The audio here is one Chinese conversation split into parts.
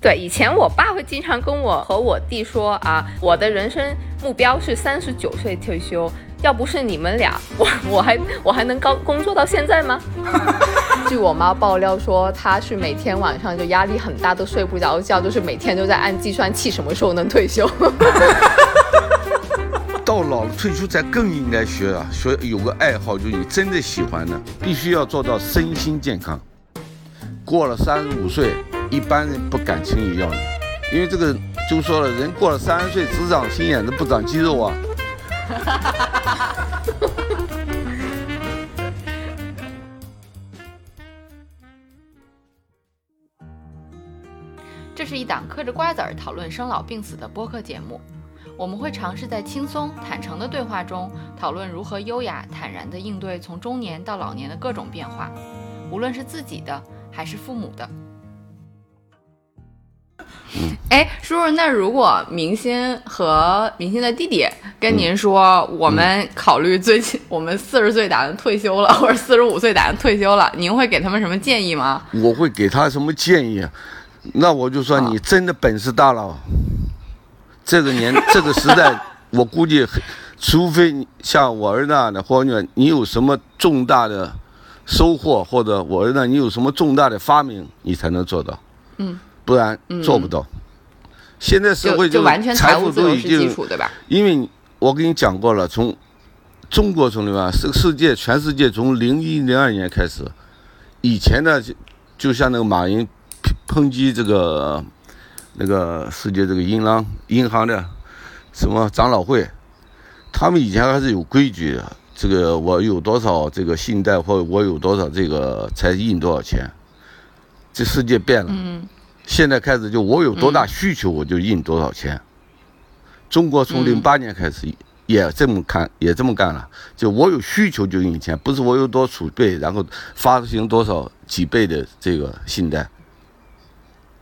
对，以前我爸会经常跟我和我弟说啊，我的人生目标是三十九岁退休。要不是你们俩，我我还我还能高工作到现在吗？据我妈爆料说，她是每天晚上就压力很大，都睡不着觉，就是每天都在按计算器什么时候能退休。到老了退休才更应该学啊，学有个爱好，就是你真的喜欢的，必须要做到身心健康。过了三十五岁，一般人不敢轻易要你，因为这个就说了，人过了三十岁只长心眼子不长肌肉啊。这是一档嗑着瓜子儿讨论生老病死的播客节目，我们会尝试在轻松坦诚的对话中，讨论如何优雅坦然地应对从中年到老年的各种变化，无论是自己的还是父母的。哎，叔叔，那如果明星和明星的弟弟跟您说，我们考虑最近我们四十岁打算退休了，或者四十五岁打算退休了，您会给他们什么建议吗？我会给他什么建议？那我就说你真的本事大了。这个年这个时代，我估计，除非像我儿子那样的，或者你有什么重大的收获，或者我让你有什么重大的发明，你才能做到。嗯。不然做不到。现在社会就完全财富都已经，对吧？因为我跟你讲过了，从中国从里面，世世界全世界从零一零二年开始，以前呢就就像那个马云抨击这个那个世界这个银行银行的什么长老会，他们以前还是有规矩的。这个我有多少这个信贷，或我有多少这个才印多少钱。这世界变了。嗯。现在开始就我有多大需求我就印多少钱。中国从零八年开始也这么看也这么干了，就我有需求就印钱，不是我有多储备然后发行多少几倍的这个信贷。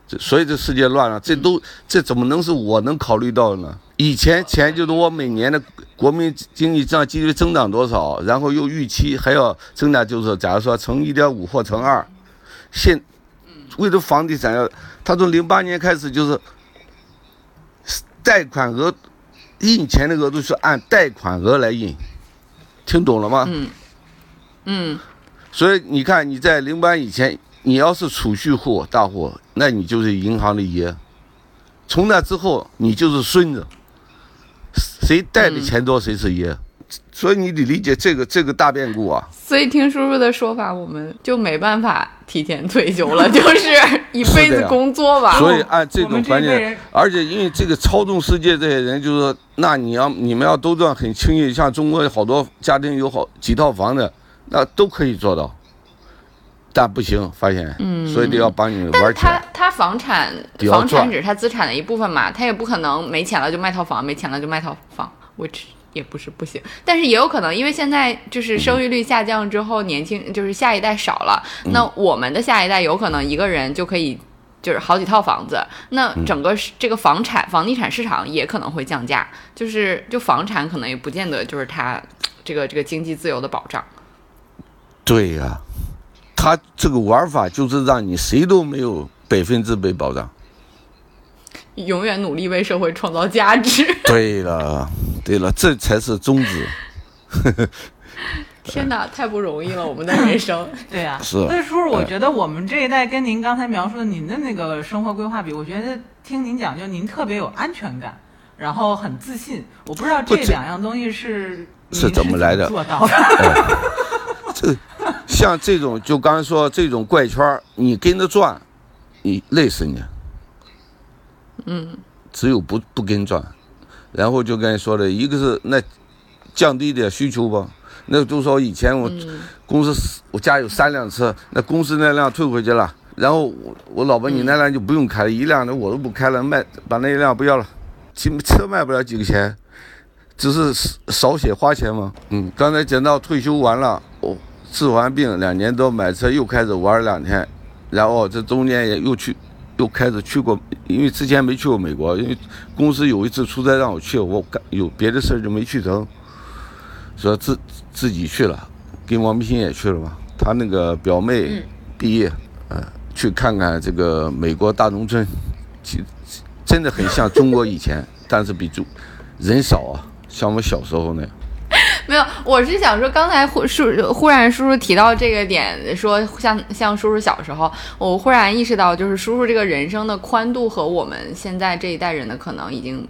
这所以这世界乱了，这都这怎么能是我能考虑到的呢？以前钱就是我每年的国民经济这样 GDP 增长多少，然后又预期还要增长，就是假如说乘一点五或乘二，现为了房地产要。他从零八年开始就是贷款额印钱的额度是按贷款额来印，听懂了吗？嗯嗯。所以你看你在零八以前，你要是储蓄户大户，那你就是银行的爷。从那之后，你就是孙子。谁带的钱多，谁是爷。所以你得理解这个这个大变故啊！所以听叔叔的说法，我们就没办法提前退休了，就是一辈子工作吧。所以按这种观念，而且因为这个操纵世界这些人，就是说，那你要你们要都这样很轻易，像中国好多家庭有好几套房子，那都可以做到，但不行，发现，嗯，所以得要帮你玩起来。他他房产房产只是他资产的一部分嘛，他也不可能没钱了就卖套房，没钱了就卖套房，which。也不是不行，但是也有可能，因为现在就是生育率下降之后，年轻就是下一代少了，那我们的下一代有可能一个人就可以就是好几套房子，那整个这个房产房地产市场也可能会降价，就是就房产可能也不见得就是他这个这个经济自由的保障。对呀，他这个玩法就是让你谁都没有百分之百保障。永远努力为社会创造价值。对了，对了，这才是宗旨。天哪，太不容易了，我们的人生。对呀，是。所以叔叔，我觉得我们这一代跟您刚才描述的您的那个生活规划比，我觉得听您讲，就您特别有安全感，然后很自信。我不知道这两样东西是是怎么来的做到的。这像这种，就刚才说这种怪圈，你跟着转，你累死你。嗯，只有不不跟转，然后就跟你说的，一个是那降低点需求吧。那都说以前我公司我家有三辆车，那公司那辆退回去了，然后我我老婆你那辆就不用开了，一辆的我都不开了，卖把那一辆不要了，车车卖不了几个钱，只是少些花钱嘛。嗯，刚才讲到退休完了，我治完病两年多买车又开始玩两天，然后这中间也又去。又开始去过，因为之前没去过美国，因为公司有一次出差让我去，我干有别的事儿就没去成，说自自己去了，跟王明星也去了嘛。他那个表妹毕业，呃，去看看这个美国大农村，其真的很像中国以前，但是比中人少啊，像我们小时候那样。没有，我是想说，刚才忽叔忽然叔叔提到这个点，说像像叔叔小时候，我忽然意识到，就是叔叔这个人生的宽度和我们现在这一代人的可能已经，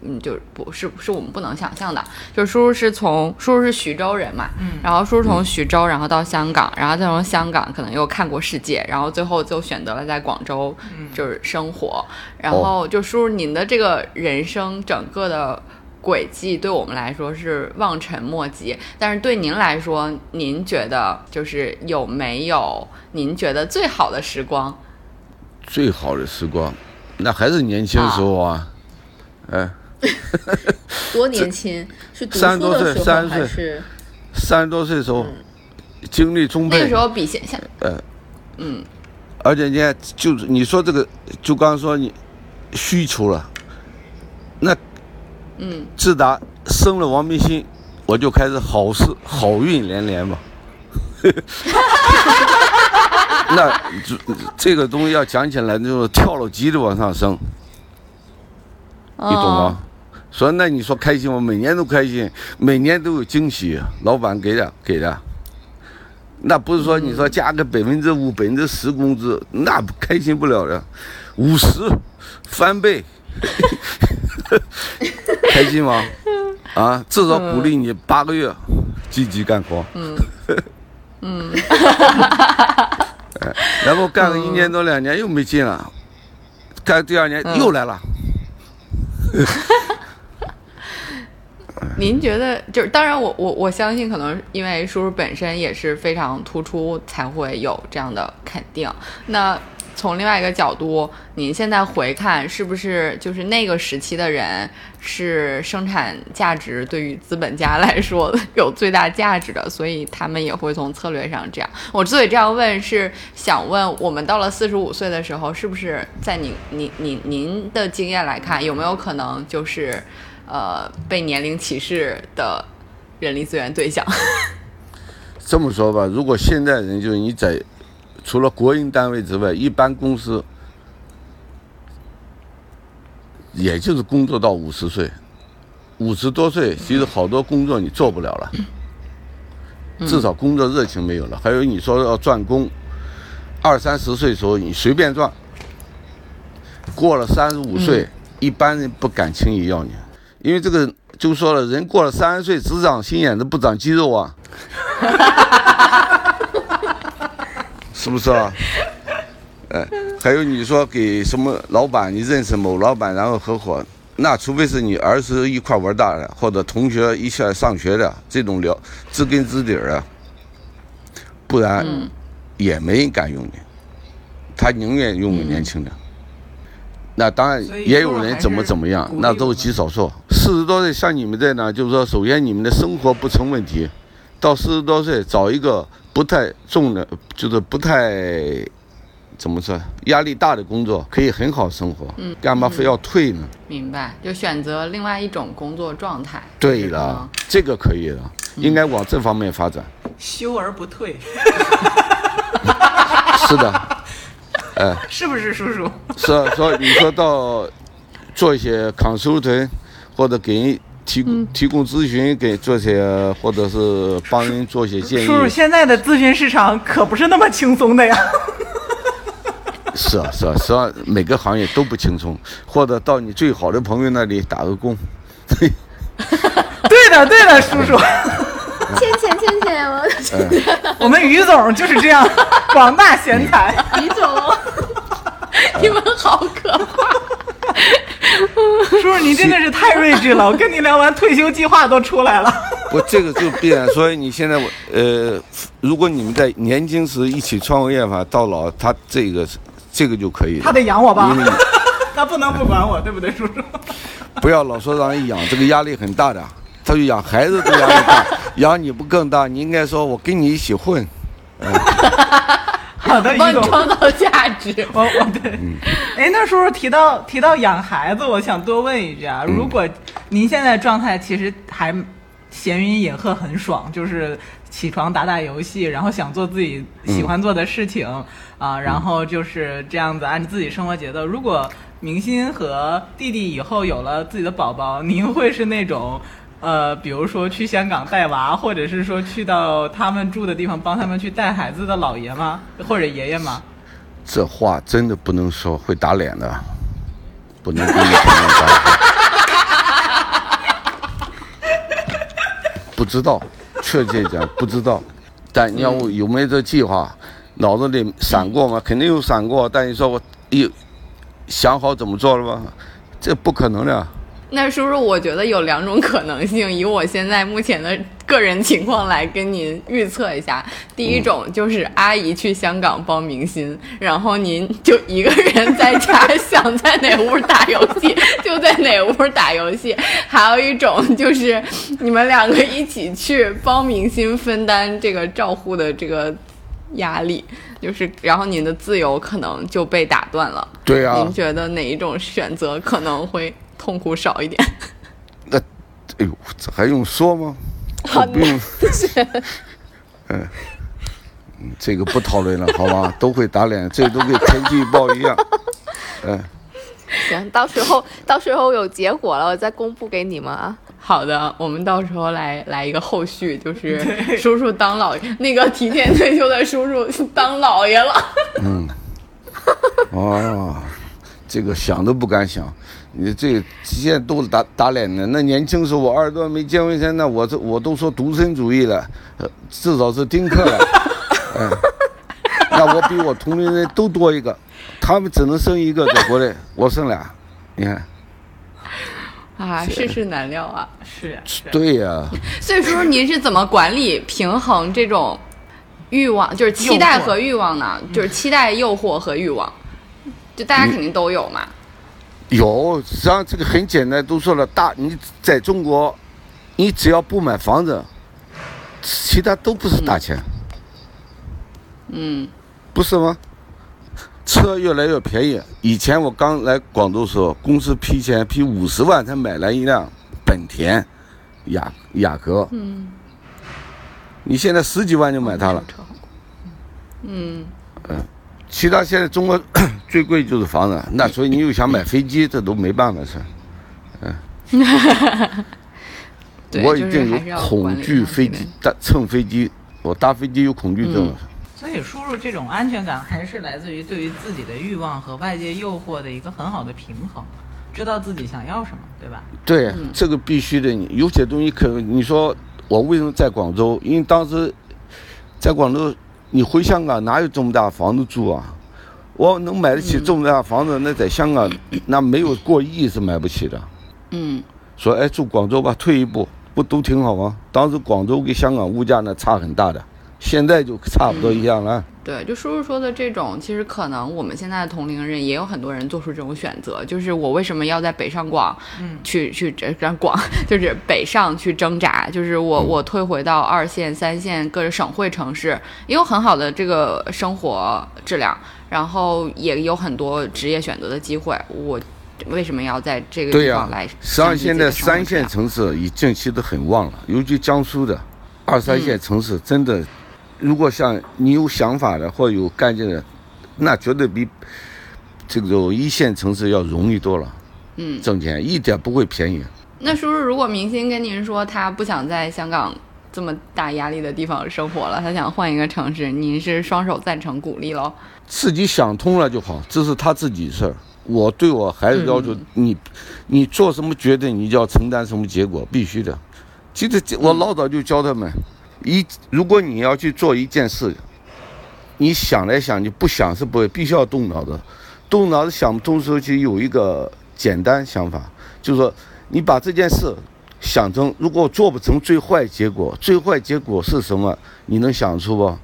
嗯，就不是是我们不能想象的。就是叔叔是从叔叔是徐州人嘛，嗯，然后叔叔从徐州，然后到香港，然后再从香港可能又看过世界，然后最后就选择了在广州就是生活。然后就叔叔您的这个人生整个的。轨迹对我们来说是望尘莫及，但是对您来说，您觉得就是有没有您觉得最好的时光？最好的时光，那还是年轻时候啊，哎，多年轻？是三十多岁，三十岁，三十多岁的时候，精力充沛。那个时候比现现，呃，嗯，而且你看，就是你说这个，就刚说你需求了，那。嗯，自打生了王明星，我就开始好事好运连连嘛。那这这个东西要讲起来，就是跳了级的往上升，你懂吗？所以那你说开心吗？每年都开心，每年都有惊喜，老板给的给的。那不是说你说加个百分之五、百分之十工资，那开心不了的，五十翻倍。开心吗？啊，至少鼓励你八个月积极干活。嗯 嗯，然后干了一年多两年又没劲了，干第二年又来了。您觉得就是？当然，我我我相信，可能因为叔叔本身也是非常突出，才会有这样的肯定。那。从另外一个角度，您现在回看，是不是就是那个时期的人是生产价值对于资本家来说有最大价值的，所以他们也会从策略上这样。我之所以这样问，是想问我们到了四十五岁的时候，是不是在您您您您的经验来看，有没有可能就是呃被年龄歧视的人力资源对象？这么说吧，如果现在人就是你在。除了国营单位之外，一般公司也就是工作到五十岁，五十多岁，其实好多工作你做不了了，至少工作热情没有了。还有你说要赚工，二三十岁时候你随便赚，过了三十五岁，一般人不敢轻易要你，因为这个就说了，人过了三十岁只长心眼子不长肌肉啊。是不是啊？哎，还有你说给什么老板，你认识某老板然后合伙，那除非是你儿时一块玩大的，或者同学一起上学的这种聊知根知底儿啊，不然也没人敢用你，他宁愿用个年轻的。那当然也有人怎么怎么样，那都是极少数。四十多岁像你们这呢，就是说，首先你们的生活不成问题，到四十多岁找一个。不太重的，就是不太怎么说压力大的工作，可以很好生活。嗯，干嘛非要退呢？明白，就选择另外一种工作状态。对了，这个可以的，应该往这方面发展。休而不退。是的，哎，是不是叔叔？是啊，说你说到做一些 consultant 或者给。提供提供咨询给做些，或者是帮人做些建议。叔叔，现在的咨询市场可不是那么轻松的呀。是 啊是啊，实际上每个行业都不轻松。或者到你最好的朋友那里打个工。对的对的，叔叔。我们于总就是这样，广大贤才。于总，你们好可怕。叔叔，你真的是太睿智了！我跟你聊完，退休计划都出来了。不，这个就必然。所以你现在，呃，如果你们在年轻时一起创业嘛，到老他这个，这个就可以。他得养我吧？他不能不管我，对不对，叔叔？不要老说让人养，这个压力很大的。他就养孩子都压力大，养你不更大？你应该说我跟你一起混。好的，帮你创造价值。我我对，哎，那叔叔提到提到养孩子，我想多问一句啊，如果您现在状态其实还闲云野鹤很爽，就是起床打打游戏，然后想做自己喜欢做的事情啊，然后就是这样子按自己生活节奏。如果明星和弟弟以后有了自己的宝宝，您会是那种？呃，比如说去香港带娃，或者是说去到他们住的地方帮他们去带孩子的老爷吗？或者爷爷吗？这话真的不能说，会打脸的，不能跟你朋友讲。不知道，确切讲不知道，但你要有没有这计划，脑子里闪过吗？肯定有闪过，但你说我有想好怎么做了吗？这不可能的。那叔叔，我觉得有两种可能性，以我现在目前的个人情况来跟您预测一下。第一种就是阿姨去香港帮明星，然后您就一个人在家，想在哪屋打游戏就在哪屋打游戏。还有一种就是你们两个一起去帮明星分担这个照护的这个压力，就是然后您的自由可能就被打断了。对啊。您觉得哪一种选择可能会？痛苦少一点，那，哎呦，这还用说吗？好不用，嗯，这个不讨论了，好吧？都会打脸，这都跟天气预报一样，嗯。行，到时候到时候有结果了，我再公布给你们啊。好的，我们到时候来来一个后续，就是叔叔当老爷，那个提前退休的叔叔当老爷了。嗯，哦，这个想都不敢想。你这现在都是打打脸的。那年轻时候我二十多没结婚前，那我这我都说独身主义了，呃至少是丁克了。嗯，那我比我同龄人都多一个，他们只能生一个在国内，我生俩，你看。啊，世事难料啊，是是。对呀。所以说，您是怎么管理平衡这种欲望，就是期待和欲望呢？就是期待、诱惑和欲望，就大家肯定都有嘛。有，实际上这个很简单，都说了，大你在中国，你只要不买房子，其他都不是大钱。嗯。不是吗？车越来越便宜。以前我刚来广州时候，公司批钱批五十万才买来一辆本田雅雅阁。嗯。你现在十几万就买它了。嗯。嗯。其他现在中国 最贵就是房子，那所以你又想买飞机，这都没办法事嗯。我已经有恐惧飞机搭乘飞机，我搭飞机有恐惧症。所以，输入这种安全感还是来自于对于自己的欲望和外界诱惑的一个很好的平衡，知道自己想要什么，对吧？对，这个必须的。有些东西可你说我为什么在广州？因为当时在广州。你回香港哪有这么大房子住啊？我能买得起这么大房子，那在香港 那没有过亿是买不起的。嗯。说哎，住广州吧，退一步不都挺好吗？当时广州跟香港物价那差很大的，现在就差不多一样了。对，就叔叔说的这种，其实可能我们现在的同龄人也有很多人做出这种选择，就是我为什么要在北上广，去去这广，就是北上去挣扎，就是我我退回到二线、三线各个省会城市，也有很好的这个生活质量，然后也有很多职业选择的机会，我为什么要在这个地方来？实际上现在三线城市已近期都很旺了，尤其江苏的二三线城市真的。如果像你有想法的或有干劲的，那绝对比这个一线城市要容易多了。嗯，挣钱一点不会便宜。那叔叔，如果明星跟您说他不想在香港这么大压力的地方生活了，他想换一个城市，您是双手赞成鼓励喽？自己想通了就好，这是他自己的事儿。我对我孩子要求，你你做什么决定，你就要承担什么结果，必须的。其实我老早就教他们。一，如果你要去做一件事，你想来想去不想是不会，必须要动脑子。动脑子想不通时候，就有一个简单想法，就是说你把这件事想成，如果做不成，最坏结果，最坏结果是什么？你能想出不？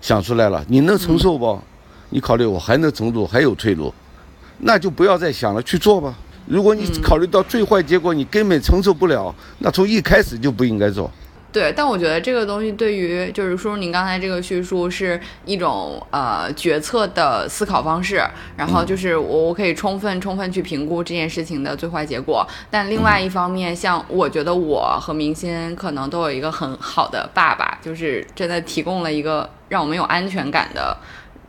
想出来了，你能承受不？你考虑我还能承受，还有退路，那就不要再想了，去做吧。如果你考虑到最坏结果，你根本承受不了，那从一开始就不应该做。对，但我觉得这个东西对于就是叔叔您刚才这个叙述是一种呃决策的思考方式，然后就是我我可以充分充分去评估这件事情的最坏结果。但另外一方面，像我觉得我和明星可能都有一个很好的爸爸，就是真的提供了一个让我们有安全感的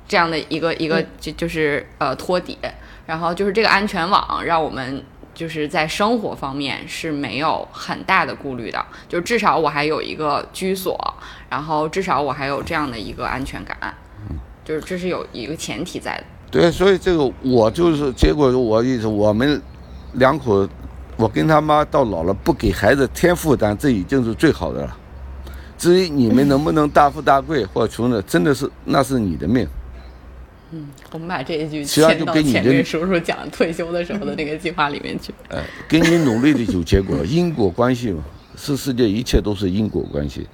这样的一个一个就就是呃托底，然后就是这个安全网让我们。就是在生活方面是没有很大的顾虑的，就至少我还有一个居所，然后至少我还有这样的一个安全感，就是这是有一个前提在的。对，所以这个我就是结果，我意思我们两口，我跟他妈到老了不给孩子添负担，这已经是最好的了。至于你们能不能大富大贵或穷的，真的是那是你的命。嗯，我们把这一句签到前面叔叔讲退休的时候的那个计划里面去。哎，跟你努力的有结果，因果关系嘛，是世界一切都是因果关系。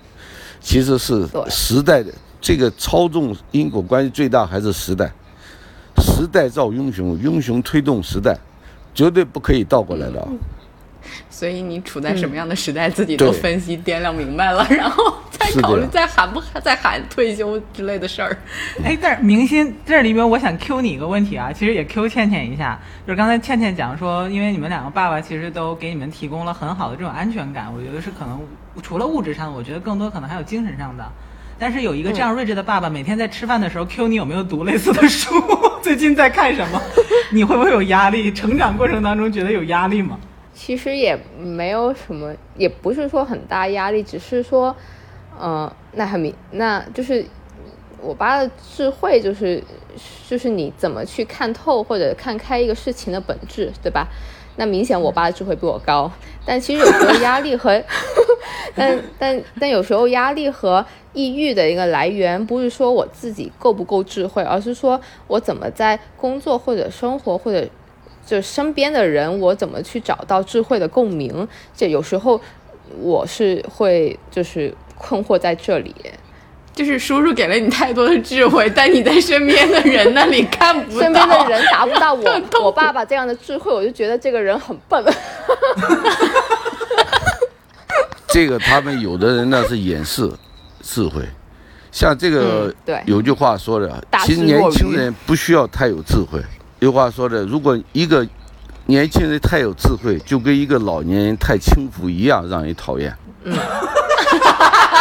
其实是时代的这个操纵因果关系最大还是时代，时代造英雄，英雄推动时代，绝对不可以倒过来的。所以你处在什么样的时代，自己都分析掂量明白了，然后再考虑再喊不喊再喊退休之类的事儿。哎，但是明星这里边，我想 Q 你一个问题啊，其实也 Q 倩倩一下，就是刚才倩倩讲说，因为你们两个爸爸其实都给你们提供了很好的这种安全感，我觉得是可能除了物质上，我觉得更多可能还有精神上的。但是有一个这样睿智的爸爸，每天在吃饭的时候 Q 你有没有读类似的书，最近在看什么？你会不会有压力？成长过程当中觉得有压力吗？其实也没有什么，也不是说很大压力，只是说，嗯，那很明，那就是我爸的智慧，就是就是你怎么去看透或者看开一个事情的本质，对吧？那明显我爸的智慧比我高，但其实有时候压力和，但但但有时候压力和抑郁的一个来源，不是说我自己够不够智慧，而是说我怎么在工作或者生活或者。就身边的人，我怎么去找到智慧的共鸣？这有时候我是会就是困惑在这里，就是叔叔给了你太多的智慧，但你在身边的人那里看不到，身边的人达不到我 我爸爸这样的智慧，我就觉得这个人很笨。这个他们有的人呢是掩饰智慧，像这个对有句话说的，其实年轻人不需要太有智慧。有话说的，如果一个年轻人太有智慧，就跟一个老年人太轻浮一样，让人讨厌。嗯，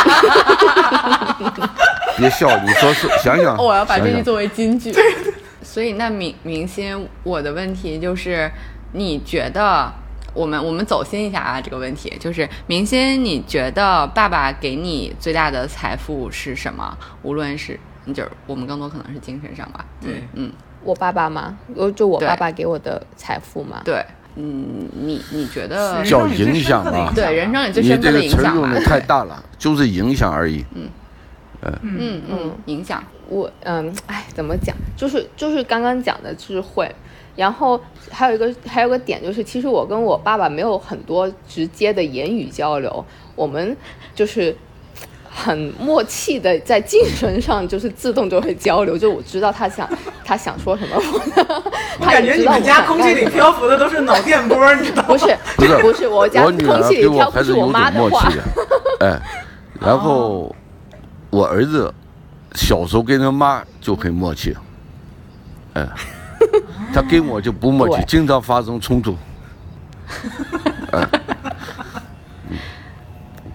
别笑，你说是想想。我要把这句作为金句。所以，那明明星，我的问题就是，你觉得我们我们走心一下啊？这个问题就是，明星，你觉得爸爸给你最大的财富是什么？无论是，就是我们更多可能是精神上吧。对，嗯。我爸爸吗？就我爸爸给我的财富吗？对，嗯，你你觉得叫影响吗？对，人生也最深刻的影响。你这个词用的太大了，就是影响而已。嗯，嗯嗯嗯，影响。我嗯，哎，怎么讲？就是就是刚刚讲的智慧，然后还有一个还有个点就是，其实我跟我爸爸没有很多直接的言语交流，我们就是。很默契的，在精神上就是自动就会交流，就我知道他想 他想说什么。我感觉你们家空气里漂浮的都是脑电波，你知道吗？不是不是不是，我家空气里漂浮是我妈的话。哎，然后我儿子小时候跟他妈就很默契，哎，他跟我就不默契，经常发生冲突。哎。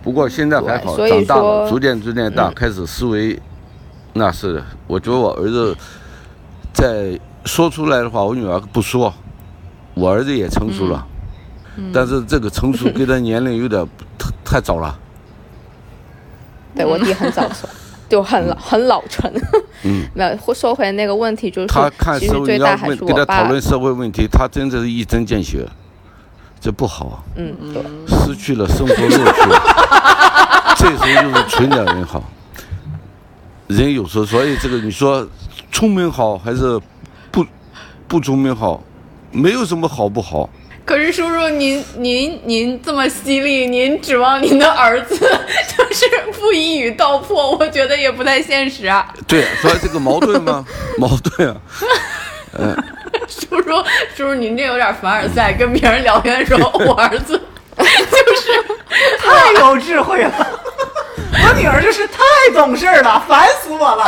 不过现在还好，长大了，逐渐逐渐大，开始思维，那是我觉得我儿子在说出来的话，我女儿不说，我儿子也成熟了，但是这个成熟跟他年龄有点太太早了。对我弟很早熟，就很老很老成。嗯，那说回那个问题，就是他看社会，你要问跟他讨论社会问题，他真的是一针见血。这不好，嗯嗯，失去了生活乐趣，这时候就是纯点人好。人有时候，所以这个你说聪明好还是不不聪明好，没有什么好不好。可是叔叔，您您您这么犀利，您指望您的儿子 就是不一语道破，我觉得也不太现实啊。对，所以这个矛盾吗？矛盾啊，嗯。叔叔，叔叔，您这有点凡尔赛，跟别人聊天的时候，我儿子就是 太有智慧了。我女儿就是太懂事儿了，烦死我了。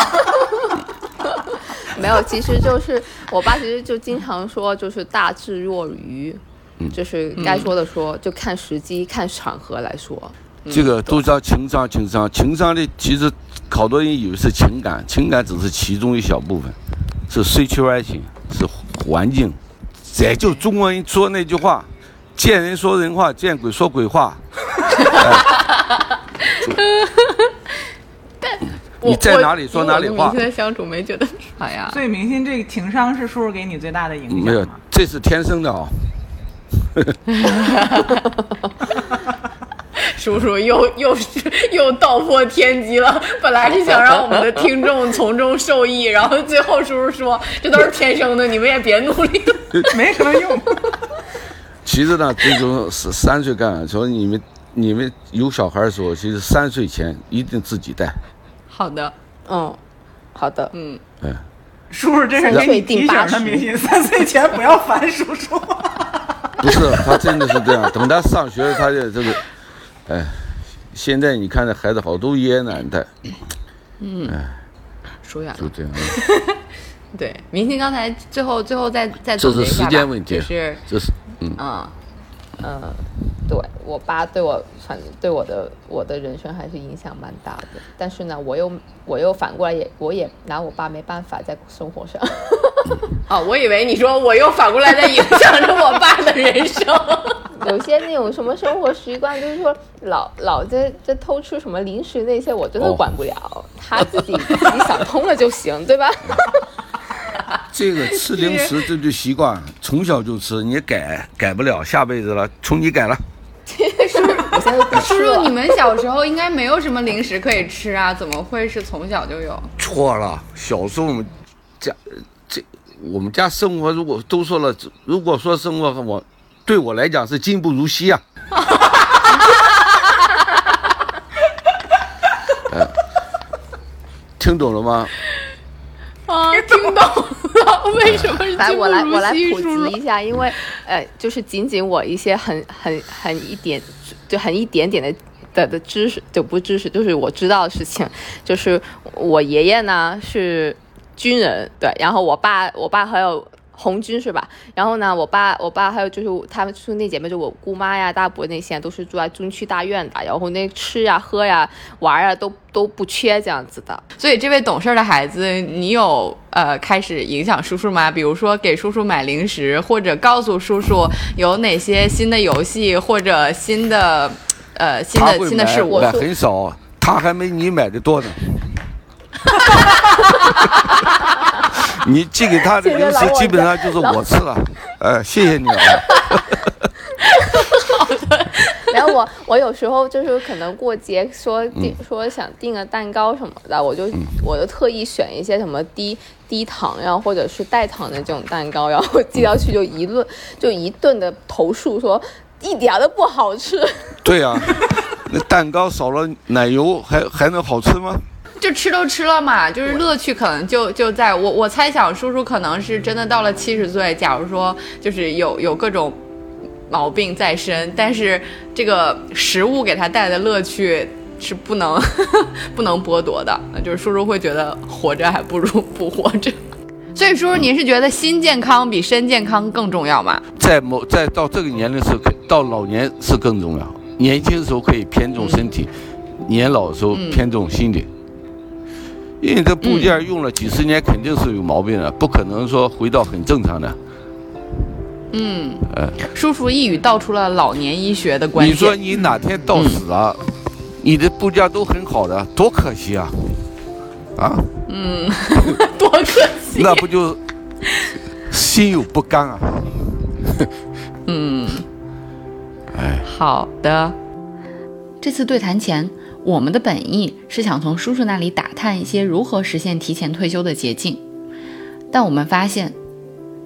没有，其实就是我爸，其实就经常说，就是大智若愚，就是该说的说，就看时机、看场合来说。这个都叫情商，情商，情商的其实好多人以为是情感，情感只是其中一小部分，是 situation，是环境。这就中国人说那句话：见人说人话，见鬼说鬼话。但你在哪里说哪里话。明星的相处没觉得啥呀？所以明星这个情商是叔叔给你最大的影响没有，这是天生的啊。叔叔又又又道破天机了。本来是想让我们的听众 从中受益，然后最后叔叔说这都是天生的，你们也别努力了，没什么用。其实呢，这种是三岁干，说你们你们有小孩的时候，其实三岁前一定自己带。好的，嗯，好的，嗯，嗯，叔叔这是给你提醒的明星，三岁前不要烦叔叔。不是，他真的是这样。等他上学，他的这个。哎，现在你看这孩子好多爷爷奶奶带，嗯，哎，说远了，就这样。对，明星刚才最后最后再再这是时间问题，是这是嗯嗯嗯，对我爸对我反对我的我的人生还是影响蛮大的，但是呢，我又我又反过来也我也拿我爸没办法在生活上。哦，我以为你说我又反过来在影响着我爸的人生。有些那种什么生活习惯，就是说老老在在偷吃什么零食那些，我真的管不了，他自己自己想通了就行，对吧？这个吃零食这就习惯，从小就吃，你改改不了，下辈子了，从你改了。叔叔，你们小时候应该没有什么零食可以吃啊？怎么会是从小就有？错了，小时候我们家这我们家生活，如果都说了，如果说生活我。对我来讲是今不如昔呀。听懂了吗？啊，听懂了。为什么？来，我来，我来普及一下，因为呃，就是仅仅我一些很很很一点，就很一点点的的的知识，就不知识，就是我知道的事情，就是我爷爷呢是军人，对，然后我爸，我爸还有。红军是吧？然后呢，我爸、我爸还有就是他们兄弟姐妹，就我姑妈呀、大伯那些，都是住在军区大院的。然后那吃呀、喝呀、玩呀，都都不缺这样子的。所以这位懂事的孩子，你有呃开始影响叔叔吗？比如说给叔叔买零食，或者告诉叔叔有哪些新的游戏或者新的呃新的新的事物？买很少，他还没你买的多呢。你寄给他的零食基本上就是我吃了，呃，谢谢你啊。好的。然后我我有时候就是可能过节说订说想订个蛋糕什么的，我就我就特意选一些什么低低糖呀或者是代糖的这种蛋糕，然后寄到去就一顿就一顿的投诉说一点都不好吃。对呀，那蛋糕少了奶油还还能好吃吗？就吃都吃了嘛，就是乐趣可能就就在我我猜想叔叔可能是真的到了七十岁，假如说就是有有各种毛病在身，但是这个食物给他带来的乐趣是不能 不能剥夺的，就是叔叔会觉得活着还不如不活着。所以叔叔您是觉得心健康比身健康更重要吗？在某在到这个年龄时候，到老年是更重要。年轻的时候可以偏重身体，年老的时候偏重心理。因为这部件用了几十年，肯定是有毛病的，不可能说回到很正常的。嗯，呃，叔叔一语道出了老年医学的关键。你说你哪天到死了，你的部件都很好的，多可惜啊！啊？嗯，多可惜。那不就心有不甘啊？嗯。哎，好的。这次对谈前。我们的本意是想从叔叔那里打探一些如何实现提前退休的捷径，但我们发现，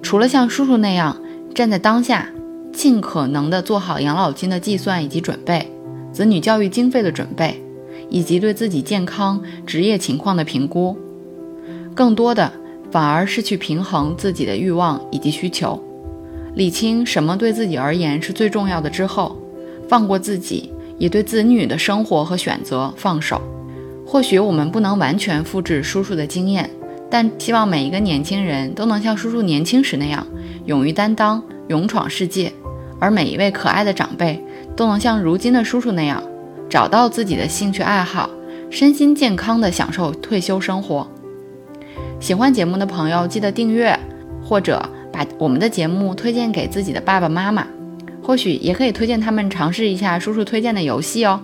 除了像叔叔那样站在当下，尽可能的做好养老金的计算以及准备，子女教育经费的准备，以及对自己健康、职业情况的评估，更多的反而是去平衡自己的欲望以及需求，理清什么对自己而言是最重要的之后，放过自己。也对子女的生活和选择放手，或许我们不能完全复制叔叔的经验，但希望每一个年轻人都能像叔叔年轻时那样，勇于担当，勇闯世界；而每一位可爱的长辈都能像如今的叔叔那样，找到自己的兴趣爱好，身心健康地享受退休生活。喜欢节目的朋友记得订阅，或者把我们的节目推荐给自己的爸爸妈妈，或许也可以推荐他们尝试一下叔叔推荐的游戏哦。